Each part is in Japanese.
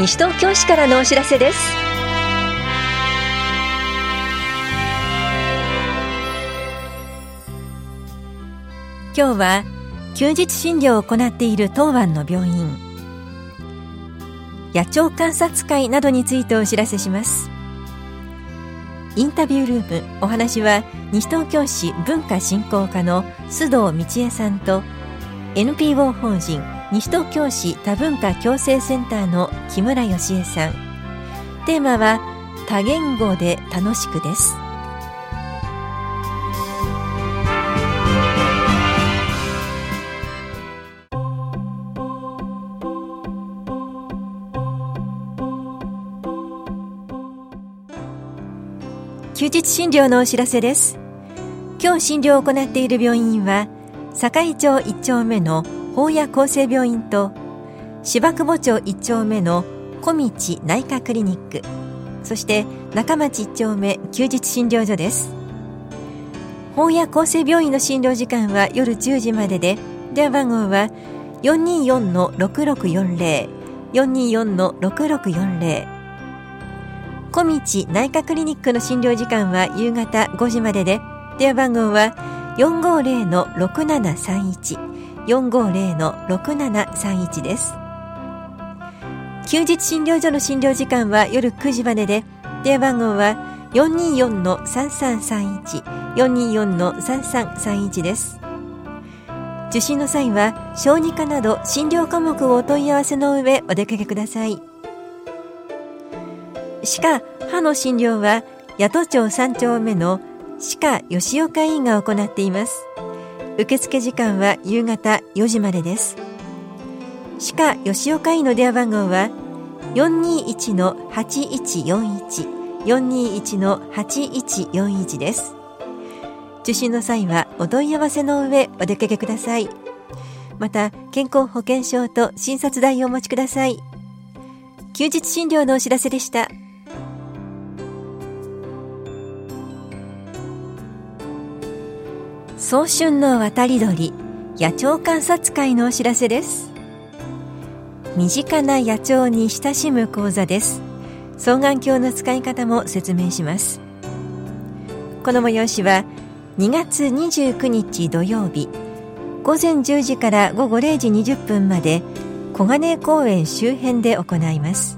西東京市からのお知らせです。今日は休日診療を行っている当湾の病院。野鳥観察会などについてお知らせします。インタビュールームお話は西東京市文化振興課の須藤道恵さんと NPO 法人西東京市多文化共生センターの木村義恵さん。テーマは多言語で楽しくです。休日診療のお知らせです。今日診療を行っている病院は堺町1丁目の法屋厚生病院と芝久保町1丁目の小道内科クリニックそして中町1丁目休日診療所です。法屋厚生病院の診療時間は夜10時までで電話番号は424-6640 424-6640小道内科クリニックの診療時間は夕方5時までで電話番号は450-6731 450-6731です。休日診療所の診療時間は夜9時までで電話番号は424-3331 424-3331です。受診の際は小児科など診療科目をお問い合わせの上お出かけください。歯科歯の診療は八戸町3丁目の歯科吉岡医院が行っています。受付時間は夕方4時までです。歯科吉岡医の電話番号は421-8141 421-8141です。受診の際はお問い合わせの上お出かけください。また健康保険証と診察代をお持ちください。休日診療のお知らせでした。早春の渡り鳥野鳥観察会のお知らせです。身近な野鳥に親しむ講座です。双眼鏡の使い方も説明します。この催しは2月29日土曜日午前10時から午後0時20分まで小金公園周辺で行います。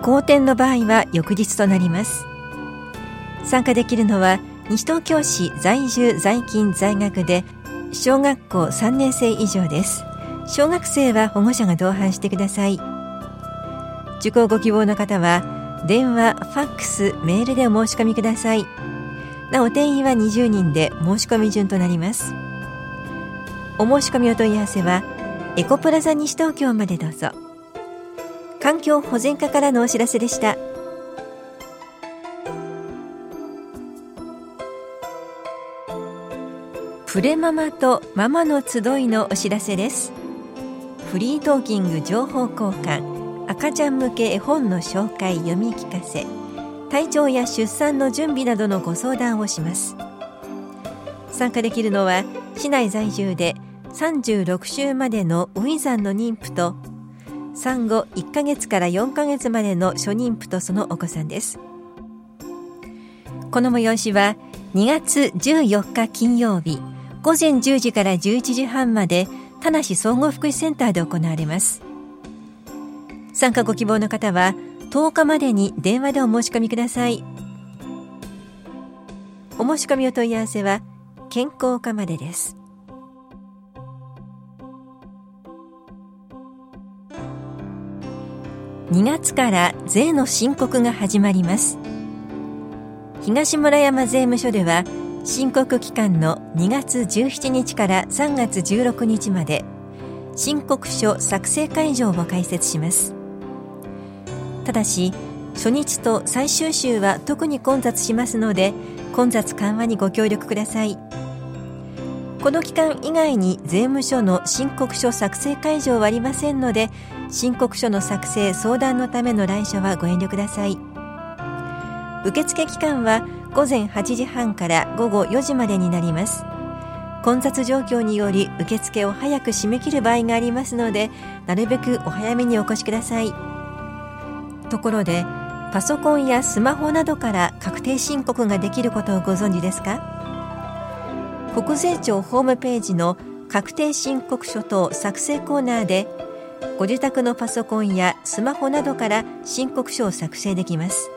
好天の場合は翌日となります。参加できるのは西東京市在住在勤在学で小学校3年生以上です。小学生は保護者が同伴してください。受講ご希望の方は電話、ファックス、メールでお申し込みください。なお定員は20人で申し込み順となります。お申し込みお問い合わせはエコプラザ西東京までどうぞ。環境保全課からのお知らせでした。プレママとママの集いのお知らせです。フリートーキング情報交換。赤ちゃん向け絵本の紹介読み聞かせ。体調や出産の準備などのご相談をします。参加できるのは市内在住で36週までのウィザンの妊婦と産後1ヶ月から4ヶ月までの初妊婦とそのお子さんです。この催しは2月14日金曜日。午前10時から11時半まで田梨総合福祉センターで行われます。参加ご希望の方は10日までに電話でお申し込みください。お申し込みお問い合わせは健康課までです。2月から税の申告が始まります。東村山税務署では申告期間の2月17日から3月16日まで申告書作成会場を開設します。ただし初日と最終週は特に混雑しますので混雑緩和にご協力ください。この期間以外に税務署の申告書作成会場はありませんので申告書の作成相談のための来所はご遠慮ください。受付期間は午前8時半から午後4時までになります。混雑状況により受付を早く締め切る場合がありますのでなるべくお早めにお越しください。ところでパソコンやスマホなどから確定申告ができることをご存知ですか？国税庁ホームページの確定申告書等作成コーナーでご自宅のパソコンやスマホなどから申告書を作成できます。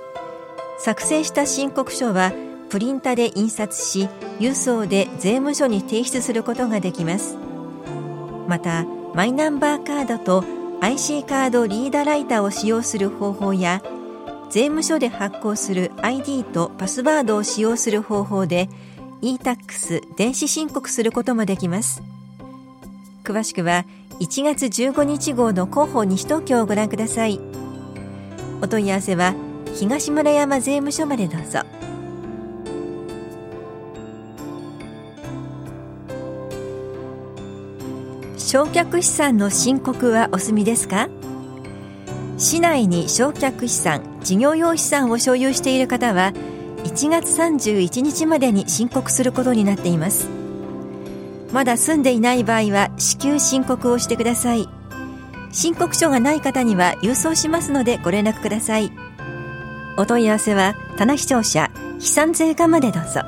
作成した申告書はプリンタで印刷し郵送で税務署に提出することができます。またマイナンバーカードと IC カードリーダーライターを使用する方法や税務署で発行する ID とパスワードを使用する方法で e-tax 電子申告することもできます。詳しくは1月15日号の広報西東京をご覧ください。お問い合わせは東村山税務署までどうぞ。焼却資産の申告はお済みですか？市内に焼却資産事業用資産を所有している方は1月31日までに申告することになっています。まだ住んでいない場合は至急申告をしてください。申告書がない方には郵送しますのでご連絡ください。お問い合わせは棚視聴者飛散税課までどうぞ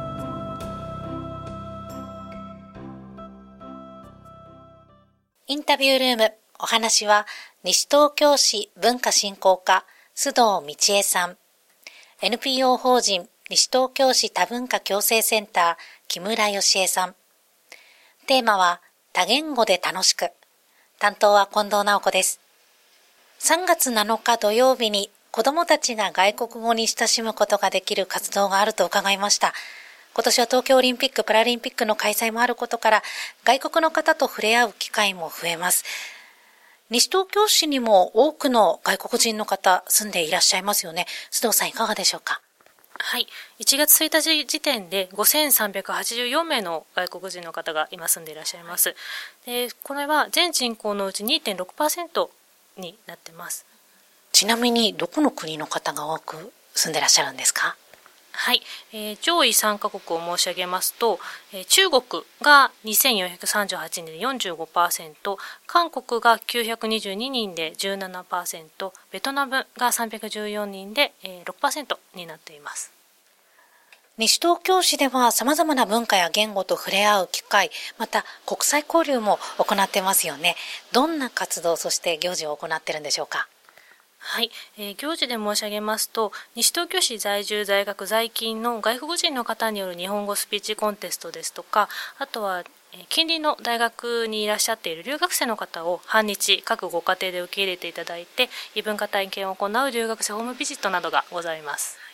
インタビュールーム、お話は、西東京市文化振興課、須藤道恵さん。NPO 法人、西東京市多文化共生センター、木村義恵さん。テーマは、多言語で楽しく。担当は近藤直子です。3月7日土曜日に子供たちが外国語に親しむことができる活動があると伺いました。今年は東京オリンピック・パラリンピックの開催もあることから、外国の方と触れ合う機会も増えます。西東京市にも多くの外国人の方住んでいらっしゃいますよね。須藤さんいかがでしょうか？はい。1月1日時点で5384名の外国人の方が今住んでいらっしゃいます。で、これは全人口のうち2.6%になってます。ちなみにどこの国の方が多く住んでいらっしゃるんですか？はい、えー、上位3カ国を申し上げますと、えー、中国が2438人で45%、韓国が922人で17%、ベトナムが314人で、えー、6%になっています。西東京市では様々な文化や言語と触れ合う機会、また国際交流も行ってますよね。どんな活動、そして行事を行ってるんでしょうか？はい、えー、行事で申し上げますと西東京市在住在学在勤の外国人の方による日本語スピーチコンテストですとかあとは近隣の大学にいらっしゃっている留学生の方を半日各ご家庭で受け入れていただいて異文化体験を行う留学生ホームビジットなどがございます。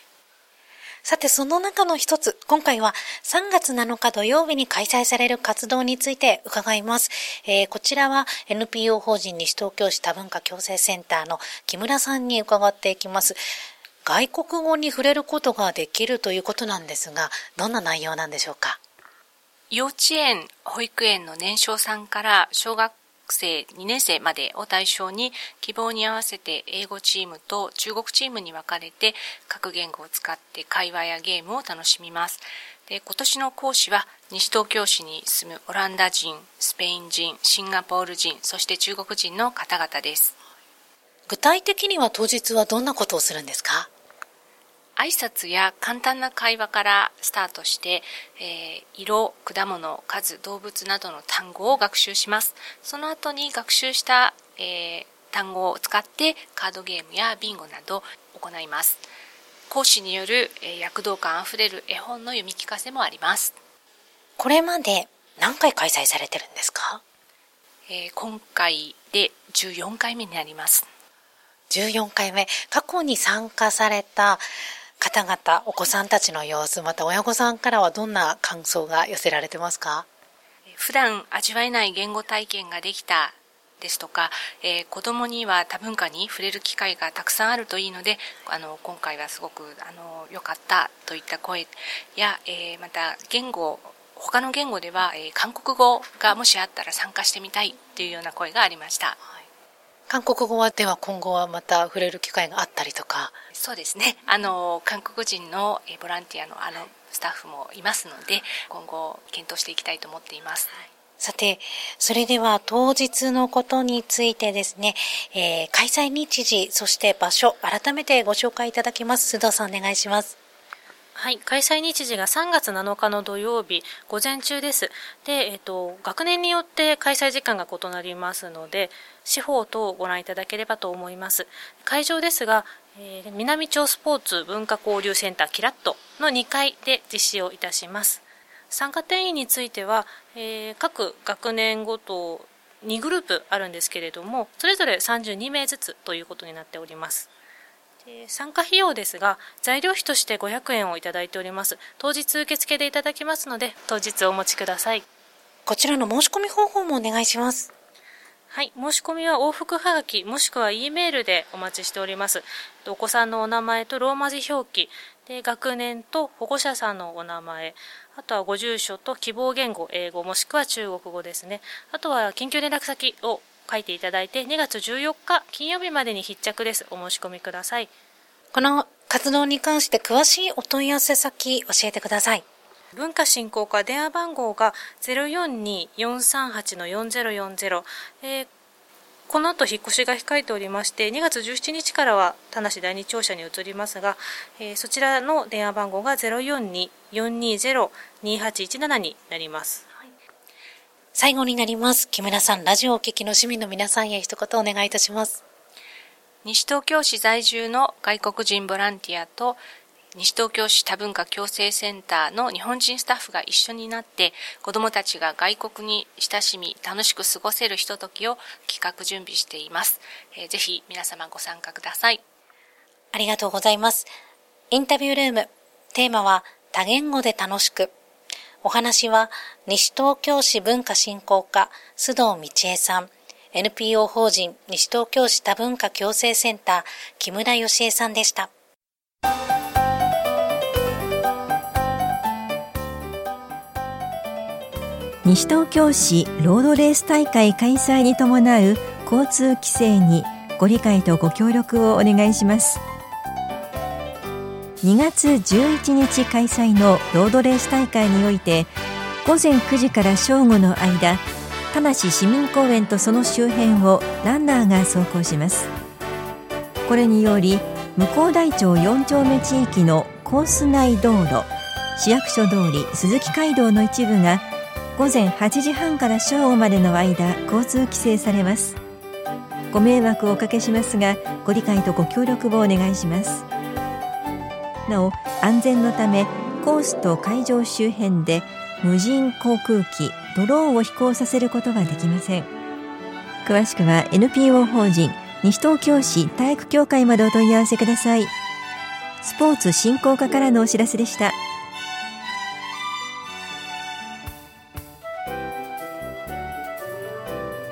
さて、その中の一つ、今回は3月7日土曜日に開催される活動について伺います。えー、こちらは NPO 法人西東京市多文化共生センターの木村さんに伺っていきます。外国語に触れることができるということなんですが、どんな内容なんでしょうか？幼稚園、保育園の年少さんから小学生2年生までを対象に希望に合わせて英語チームと中国チームに分かれて各言語を使って会話やゲームを楽しみます。で今年の講師は西東京市に住むオランダ人、スペイン人、シンガポール人、そして中国人の方々です。具体的には当日はどんなことをするんですか？挨拶や簡単な会話からスタートして、えー、色、果物、数、動物などの単語を学習します。その後に学習した、えー、単語を使ってカードゲームやビンゴなど行います。講師による、えー、躍動感あふれる絵本の読み聞かせもあります。これまで何回開催されてるんですか、えー、今回で14回目になります。14回目。過去に参加された方々、お子さんたちの様子、また親御さんからはどんな感想が寄せられてますか？普段味わえない言語体験ができたですとか、えー、子供には多文化に触れる機会がたくさんあるといいので、あの、今回はすごく、あの、良かったといった声や、えー、また言語、他の言語では、えー、韓国語がもしあったら参加してみたいというような声がありました。韓国語はでは今後はまた触れる機会があったりとか。そうですね。あの韓国人のボランティアのあのスタッフもいますので今後検討していきたいと思っています、さて、それでは当日のことについてですね、えー、開催日時、そして場所、改めてご紹介いただきます。須藤さんお願いします。はい、開催日時が3月7日の土曜日、午前中です。で、えっ、と、学年によって開催時間が異なりますので、司法等をご覧いただければと思います。会場ですが、えー、南町スポーツ文化交流センターキラットの2階で実施をいたします。参加定員については、えー、各学年ごと2グループあるんですけれども、それぞれ32名ずつということになっております。参加費用ですが、材料費として500円をいただいております。当日受付でいただきますので、当日お持ちください。こちらの申し込み方法もお願いします。はい、申し込みは往復はがき、もしくは E メールでお待ちしております。お子さんのお名前とローマ字表記、で学年と保護者さんのお名前、あとはご住所と希望言語、英語もしくは中国語ですね。あとは緊急連絡先を書いていただいて、2月14日金曜日までに必着です。お申し込みください。この活動に関して詳しいお問い合わせ先教えてください。文化振興課電話番号が042-438-4040、えー、この後引っ越しが控えておりまして、2月17日からは田無第二庁舎に移りますが、えー、そちらの電話番号が042-420-2817になります。最後になります。木村さん、ラジオをお聞きの市民の皆さんへ一言お願いいたします。西東京市在住の外国人ボランティアと西東京市多文化共生センターの日本人スタッフが一緒になって子どもたちが外国に親しみ楽しく過ごせるひとときを企画準備しています、えー、ぜひ皆様ご参加ください。ありがとうございます。インタビュールーム。テーマは多言語で楽しくお話は西東京市文化振興課須藤道恵さん、NPO 法人西東京市多文化共生センター木村義恵さんでした。西東京市ロードレース大会開催に伴う交通規制にご理解とご協力をお願いします。2月11日開催のロードレース大会において午前9時から正午の間田無市民公園とその周辺をランナーが走行します。これにより向こう大町4丁目地域のコース内道路市役所通り鈴木街道の一部が午前8時半から正午までの間交通規制されます。ご迷惑をおかけしますがご理解とご協力をお願いします。なお安全のためコースと会場周辺で無人航空機ドローンを飛行させることはできません。詳しくは NPO 法人西東京市体育協会までお問い合わせください。スポーツ振興課からのお知らせでした。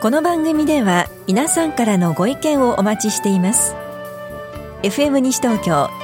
この番組では皆さんからのご意見をお待ちしています。FM 西東京